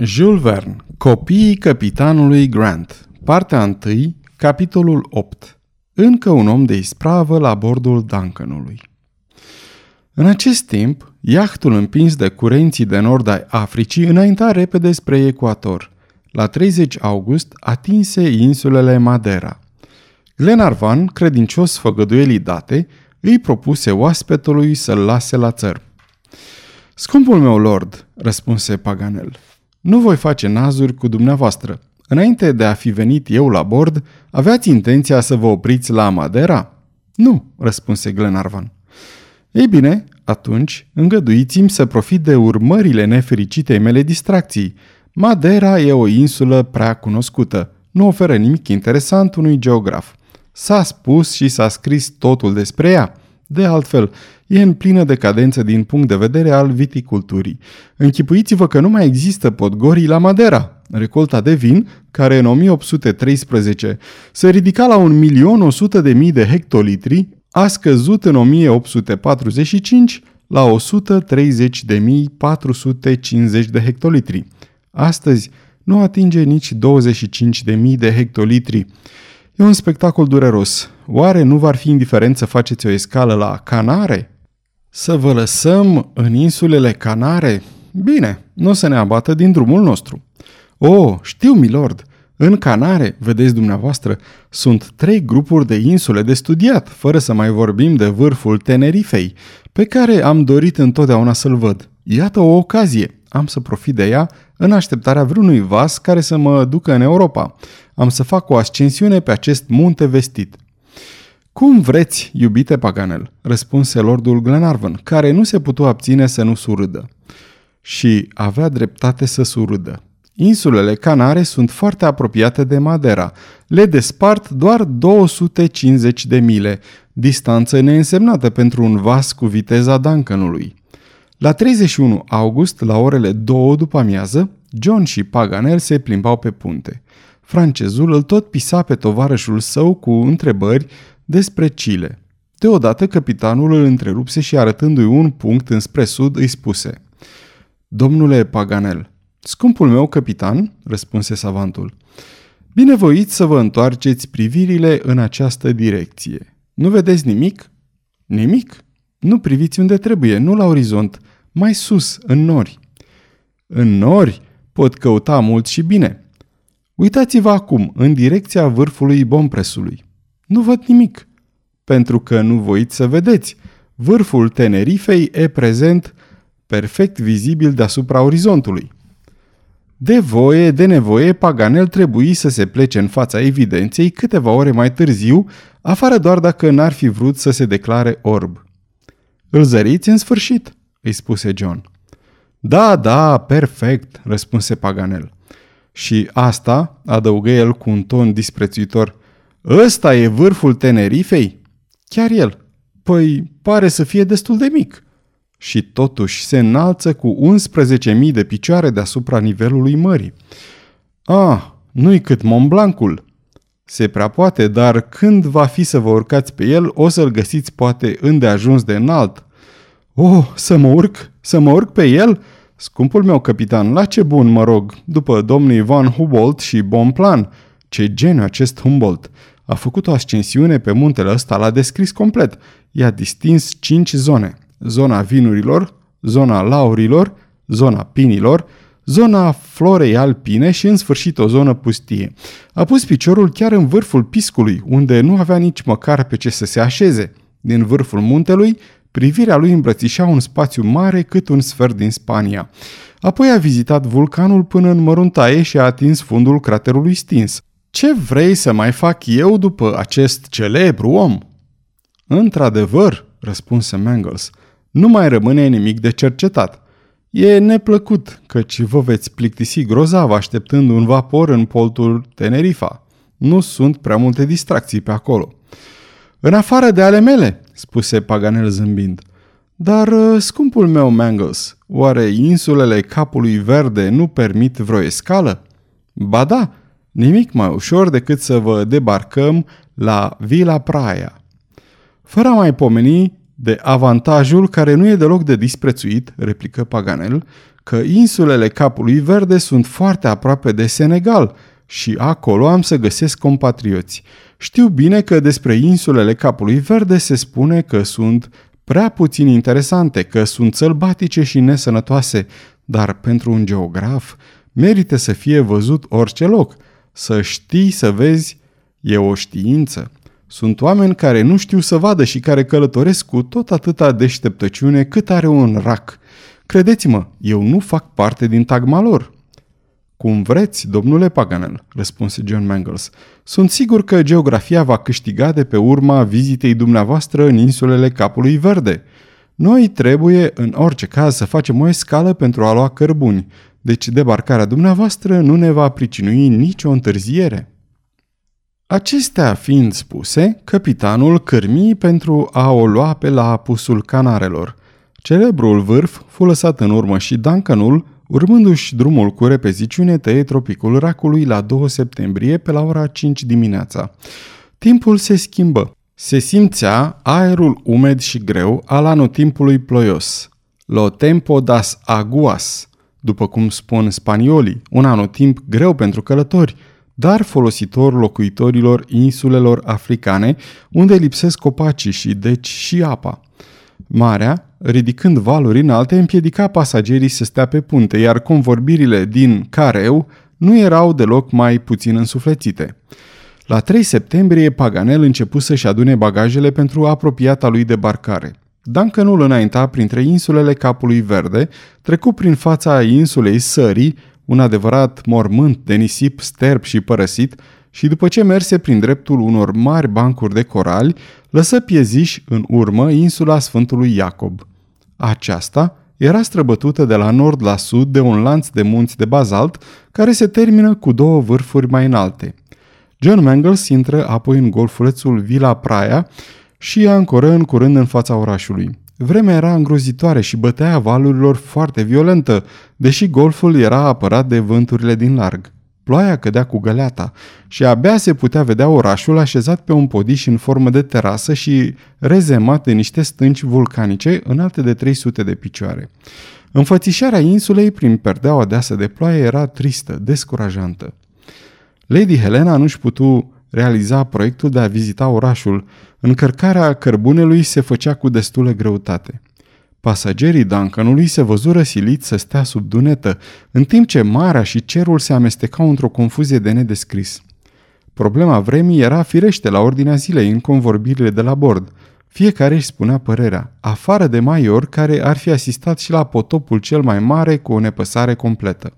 Jules Verne, Copiii capitanului Grant, partea 1, capitolul 8. Încă un om de ispravă la bordul Duncanului. În acest timp, iahtul împins de curenții de nord ai Africii înainta repede spre ecuator. La 30 august atinse insulele Madeira. Glenarvan, credincios făgăduielii date, îi propuse oaspetului să-l lase la țăr. Scumpul meu lord, răspunse Paganel, nu voi face nazuri cu dumneavoastră. Înainte de a fi venit eu la bord, aveați intenția să vă opriți la Madeira? Nu, răspunse Glenarvan. Ei bine, atunci îngăduiți-mi să profit de urmările nefericitei mele distracții. Madeira e o insulă prea cunoscută. Nu oferă nimic interesant unui geograf. S-a spus și s-a scris totul despre ea. De altfel, e în plină decadență din punct de vedere al viticulturii. Închipuiți-vă că nu mai există podgorii la Madeira. Recolta de vin, care în 1813 se ridica la 1.100.000 de hectolitri, a scăzut în 1845 la 130.450 de hectolitri. Astăzi nu atinge nici 25.000 de hectolitri. E un spectacol dureros. Oare nu v-ar fi indiferent să faceți o escală la Canare? Să vă lăsăm în insulele Canare? Bine, nu o să ne abată din drumul nostru. Oh, știu, milord, în Canare, vedeți dumneavoastră, sunt trei grupuri de insule de studiat, fără să mai vorbim de vârful Tenerifei, pe care am dorit întotdeauna să-l văd. Iată o ocazie, am să profit de ea în așteptarea vreunui vas care să mă ducă în Europa. Am să fac o ascensiune pe acest munte vestit. Cum vreți, iubite Paganel, răspunse lordul Glenarvan, care nu se putu abține să nu surâdă. Și avea dreptate să surâdă. Insulele Canare sunt foarte apropiate de Madeira. Le despart doar 250 de mile, distanță neînsemnată pentru un vas cu viteza Duncanului. La 31 august, la orele 2 după amiază, John și Paganel se plimbau pe punte. Francezul îl tot pisa pe tovarășul său cu întrebări despre Chile. Deodată capitanul îl întrerupse și arătându-i un punct înspre sud îi spuse Domnule Paganel, Scumpul meu capitan, răspunse savantul, binevoiți să vă întoarceți privirile în această direcție. Nu vedeți nimic? Nimic? Nu priviți unde trebuie, nu la orizont, mai sus, în nori. În nori pot căuta mult și bine. Uitați-vă acum, în direcția vârfului bompresului. Nu văd nimic, pentru că nu voiți să vedeți. Vârful Tenerifei e prezent perfect vizibil deasupra orizontului. De voie, de nevoie, Paganel trebuie să se plece în fața evidenței câteva ore mai târziu, afară doar dacă n-ar fi vrut să se declare orb. Îl zăriți în sfârșit, îi spuse John. Da, da, perfect, răspunse Paganel. Și asta, adăugă el cu un ton disprețuitor, ăsta e vârful Tenerifei? Chiar el. Păi, pare să fie destul de mic și totuși se înalță cu 11.000 de picioare deasupra nivelului mării. Ah, nu-i cât Mont Blancul. Se prea poate, dar când va fi să vă urcați pe el, o să-l găsiți poate îndeajuns de înalt. Oh, să mă urc? Să mă urc pe el? Scumpul meu capitan, la ce bun, mă rog, după domnii Van Humboldt și Bonplan. Ce geniu acest Humboldt! A făcut o ascensiune pe muntele ăsta, l-a descris complet. I-a distins cinci zone zona vinurilor, zona laurilor, zona pinilor, zona florei alpine și în sfârșit o zonă pustie. A pus piciorul chiar în vârful piscului, unde nu avea nici măcar pe ce să se așeze. Din vârful muntelui, privirea lui îmbrățișa un spațiu mare cât un sfert din Spania. Apoi a vizitat vulcanul până în măruntaie și a atins fundul craterului stins. Ce vrei să mai fac eu după acest celebru om? Într-adevăr, răspunse Mangles, nu mai rămâne nimic de cercetat. E neplăcut, căci vă veți plictisi grozav așteptând un vapor în poltul Tenerifa. Nu sunt prea multe distracții pe acolo. În afară de ale mele, spuse Paganel zâmbind. Dar, uh, scumpul meu Mangles, oare insulele capului verde nu permit vreo escală? Ba da, nimic mai ușor decât să vă debarcăm la Villa Praia. Fără a mai pomeni de avantajul care nu e deloc de disprețuit, replică Paganel, că insulele Capului Verde sunt foarte aproape de Senegal și acolo am să găsesc compatrioți. Știu bine că despre insulele Capului Verde se spune că sunt prea puțin interesante, că sunt sălbatice și nesănătoase, dar pentru un geograf merită să fie văzut orice loc. Să știi să vezi e o știință. Sunt oameni care nu știu să vadă și care călătoresc cu tot atâta deșteptăciune cât are un rac. Credeți-mă, eu nu fac parte din tagma lor. Cum vreți, domnule Paganel, răspunse John Mangles. Sunt sigur că geografia va câștiga de pe urma vizitei dumneavoastră în insulele Capului Verde. Noi trebuie, în orice caz, să facem o escală pentru a lua cărbuni, deci debarcarea dumneavoastră nu ne va pricinui nicio întârziere. Acestea fiind spuse, capitanul cârmi pentru a o lua pe la apusul canarelor. Celebrul vârf fu lăsat în urmă și Duncanul, urmându-și drumul cu repeziciune, tăie tropicul racului la 2 septembrie pe la ora 5 dimineața. Timpul se schimbă. Se simțea aerul umed și greu al anotimpului ploios. Lo tempo das aguas, după cum spun spaniolii, un anotimp greu pentru călători, dar folositor locuitorilor insulelor africane, unde lipsesc copacii și deci și apa. Marea, ridicând valuri înalte, împiedica pasagerii să stea pe punte, iar convorbirile din careu nu erau deloc mai puțin însuflețite. La 3 septembrie, Paganel început să-și adune bagajele pentru apropiata lui debarcare. Duncanul înainta printre insulele Capului Verde, trecu prin fața insulei Sării, un adevărat mormânt de nisip sterb și părăsit, și după ce merse prin dreptul unor mari bancuri de corali, lăsă pieziș în urmă insula Sfântului Iacob. Aceasta era străbătută de la nord la sud de un lanț de munți de bazalt care se termină cu două vârfuri mai înalte. John Mangles intră apoi în golfulețul Villa Praia și ancoră în curând în fața orașului. Vremea era îngrozitoare și bătea valurilor foarte violentă, deși golful era apărat de vânturile din larg. Ploaia cădea cu găleata și abia se putea vedea orașul așezat pe un podiș în formă de terasă și rezemat de niște stânci vulcanice înalte de 300 de picioare. Înfățișarea insulei prin perdeaua deasă de ploaie era tristă, descurajantă. Lady Helena nu-și putu realiza proiectul de a vizita orașul. Încărcarea cărbunelui se făcea cu destulă greutate. Pasagerii Duncanului se văzură siliți să stea sub dunetă, în timp ce marea și cerul se amestecau într-o confuzie de nedescris. Problema vremii era firește la ordinea zilei în convorbirile de la bord. Fiecare își spunea părerea, afară de Maior, care ar fi asistat și la potopul cel mai mare cu o nepăsare completă.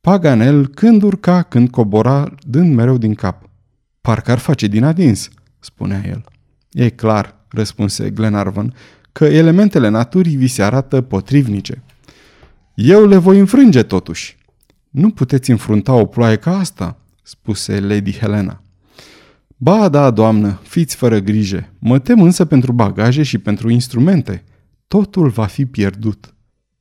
Paganel când urca, când cobora, dând mereu din cap. Parcă ar face din adins, spunea el. E clar, răspunse Glenarvan, că elementele naturii vi se arată potrivnice. Eu le voi înfrânge totuși. Nu puteți înfrunta o ploaie ca asta, spuse Lady Helena. Ba da, doamnă, fiți fără grijă. Mă tem însă pentru bagaje și pentru instrumente. Totul va fi pierdut.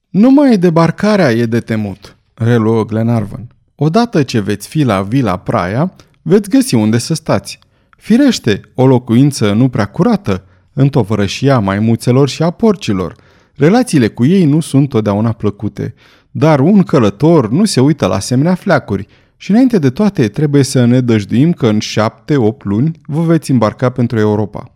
Numai debarcarea e de temut, reluă Glenarvan. Odată ce veți fi la Vila Praia, veți găsi unde să stați. Firește, o locuință nu prea curată, în tovărășia maimuțelor și a porcilor. Relațiile cu ei nu sunt totdeauna plăcute, dar un călător nu se uită la asemenea fleacuri și înainte de toate trebuie să ne dăjduim că în șapte-opt luni vă veți îmbarca pentru Europa.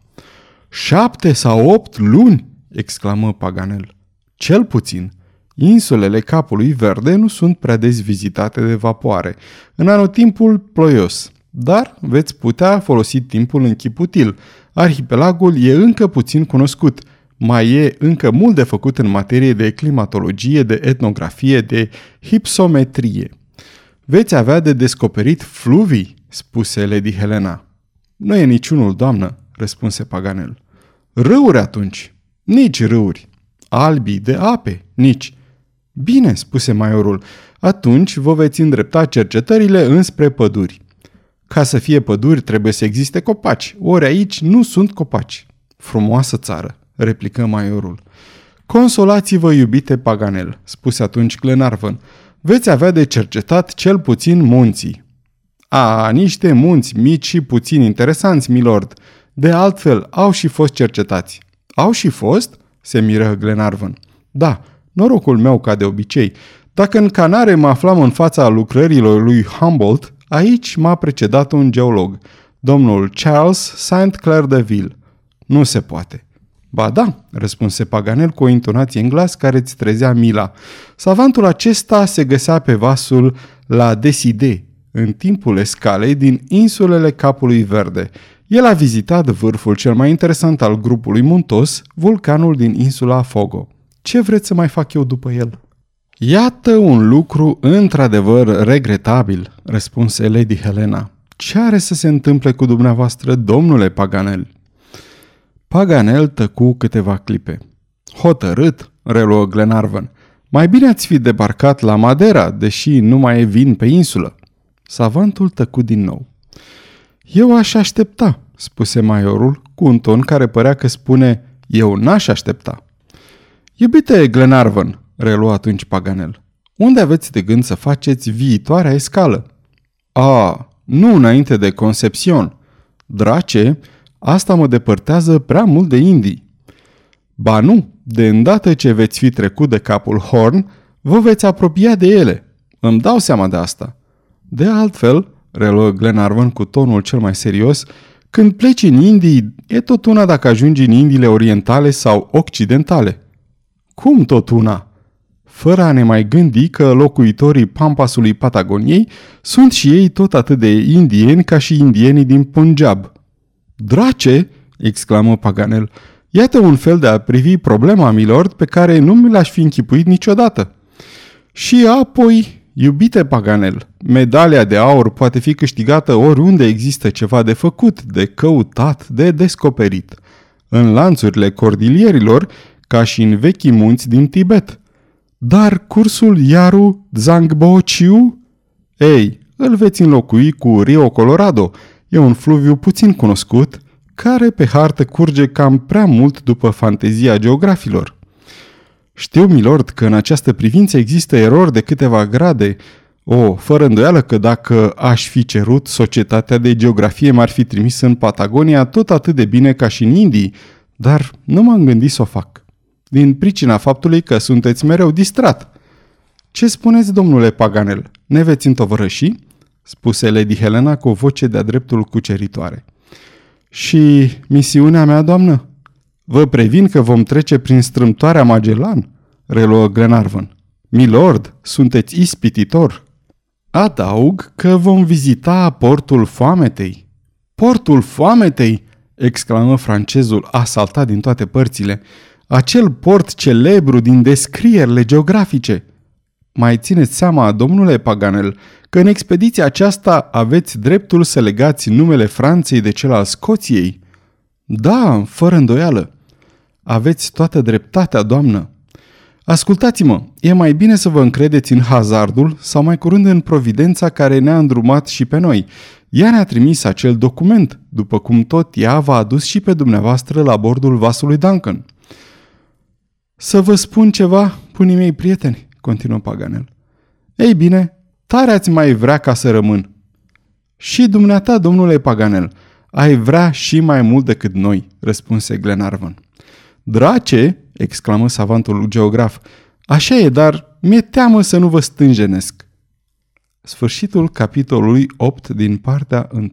Șapte sau opt luni? exclamă Paganel. Cel puțin. Insulele Capului Verde nu sunt prea des vizitate de vapoare, în anotimpul ploios, dar veți putea folosi timpul în chip util. Arhipelagul e încă puțin cunoscut, mai e încă mult de făcut în materie de climatologie, de etnografie, de hipsometrie. Veți avea de descoperit fluvii, spuse Lady Helena. Nu e niciunul, doamnă, răspunse Paganel. Râuri atunci. Nici râuri. Albii de ape, nici. Bine, spuse maiorul, atunci vă veți îndrepta cercetările înspre păduri. Ca să fie păduri trebuie să existe copaci, ori aici nu sunt copaci. Frumoasă țară, replică maiorul. Consolați-vă, iubite Paganel, spuse atunci Glenarvan. Veți avea de cercetat cel puțin munții. A, niște munți mici și puțin interesanți, milord. De altfel, au și fost cercetați. Au și fost? se miră Glenarvan. Da, Norocul meu, ca de obicei. Dacă în Canare mă aflam în fața lucrărilor lui Humboldt, aici m-a precedat un geolog, domnul Charles Saint Clair de Ville. Nu se poate. Ba da, răspunse Paganel cu o intonație în glas care îți trezea mila. Savantul acesta se găsea pe vasul la Deside, în timpul escalei din insulele Capului Verde. El a vizitat vârful cel mai interesant al grupului muntos, vulcanul din insula Fogo. Ce vreți să mai fac eu după el? Iată un lucru într-adevăr regretabil, răspunse Lady Helena. Ce are să se întâmple cu dumneavoastră, domnule Paganel? Paganel tăcu câteva clipe. Hotărât, reluă Glenarvan. Mai bine ați fi debarcat la Madera, deși nu mai e vin pe insulă. Savantul tăcu din nou. Eu aș aștepta, spuse maiorul, cu un ton care părea că spune eu n-aș aștepta. Iubite Glenarvan, reluă atunci Paganel, unde aveți de gând să faceți viitoarea escală? A, nu înainte de Concepțion. Drace, asta mă depărtează prea mult de Indii. Ba nu, de îndată ce veți fi trecut de capul Horn, vă veți apropia de ele. Îmi dau seama de asta. De altfel, reluă Glenarvan cu tonul cel mai serios, când pleci în Indii, e tot una dacă ajungi în Indiile orientale sau occidentale. Cum tot una? Fără a ne mai gândi că locuitorii Pampasului Patagoniei sunt și ei tot atât de indieni ca și indienii din Punjab. Drace, exclamă Paganel, iată un fel de a privi problema, milord, pe care nu mi l-aș fi închipuit niciodată. Și apoi, Iubite Paganel, medalia de aur poate fi câștigată oriunde există ceva de făcut, de căutat, de descoperit. În lanțurile cordilierilor, ca și în vechii munți din Tibet. Dar cursul Yaru Zangbo-Chiu? Ei, îl veți înlocui cu Rio Colorado. E un fluviu puțin cunoscut, care pe hartă curge cam prea mult după fantezia geografilor. Știu, milord, că în această privință există erori de câteva grade. O, fără îndoială că dacă aș fi cerut, societatea de geografie m-ar fi trimis în Patagonia tot atât de bine ca și în Indii, dar nu m-am gândit să o fac. Din pricina faptului că sunteți mereu distrat. Ce spuneți, domnule Paganel? Ne veți întovărăși? spuse Lady Helena cu o voce de-a dreptul cuceritoare. Și misiunea mea, doamnă? Vă previn că vom trece prin strâmtoarea Magellan, reluă Glenarvan. Milord, sunteți ispititor. Adaug că vom vizita portul foametei. Portul foametei, exclamă francezul asaltat din toate părțile. Acel port celebru din descrierile geografice. Mai țineți seama, domnule Paganel, că în expediția aceasta aveți dreptul să legați numele Franței de cel al Scoției? Da, fără îndoială. Aveți toată dreptatea, doamnă. Ascultați-mă, e mai bine să vă încredeți în hazardul sau mai curând în providența care ne-a îndrumat și pe noi. Ea ne-a trimis acel document, după cum tot ea v-a adus și pe dumneavoastră la bordul vasului Duncan. Să vă spun ceva, punii mei prieteni, continuă Paganel. Ei bine, tare ați mai vrea ca să rămân. Și dumneata, domnule Paganel, ai vrea și mai mult decât noi, răspunse Glenarvan. Drace, exclamă savantul geograf, așa e, dar mi-e teamă să nu vă stânjenesc. Sfârșitul capitolului 8 din partea 1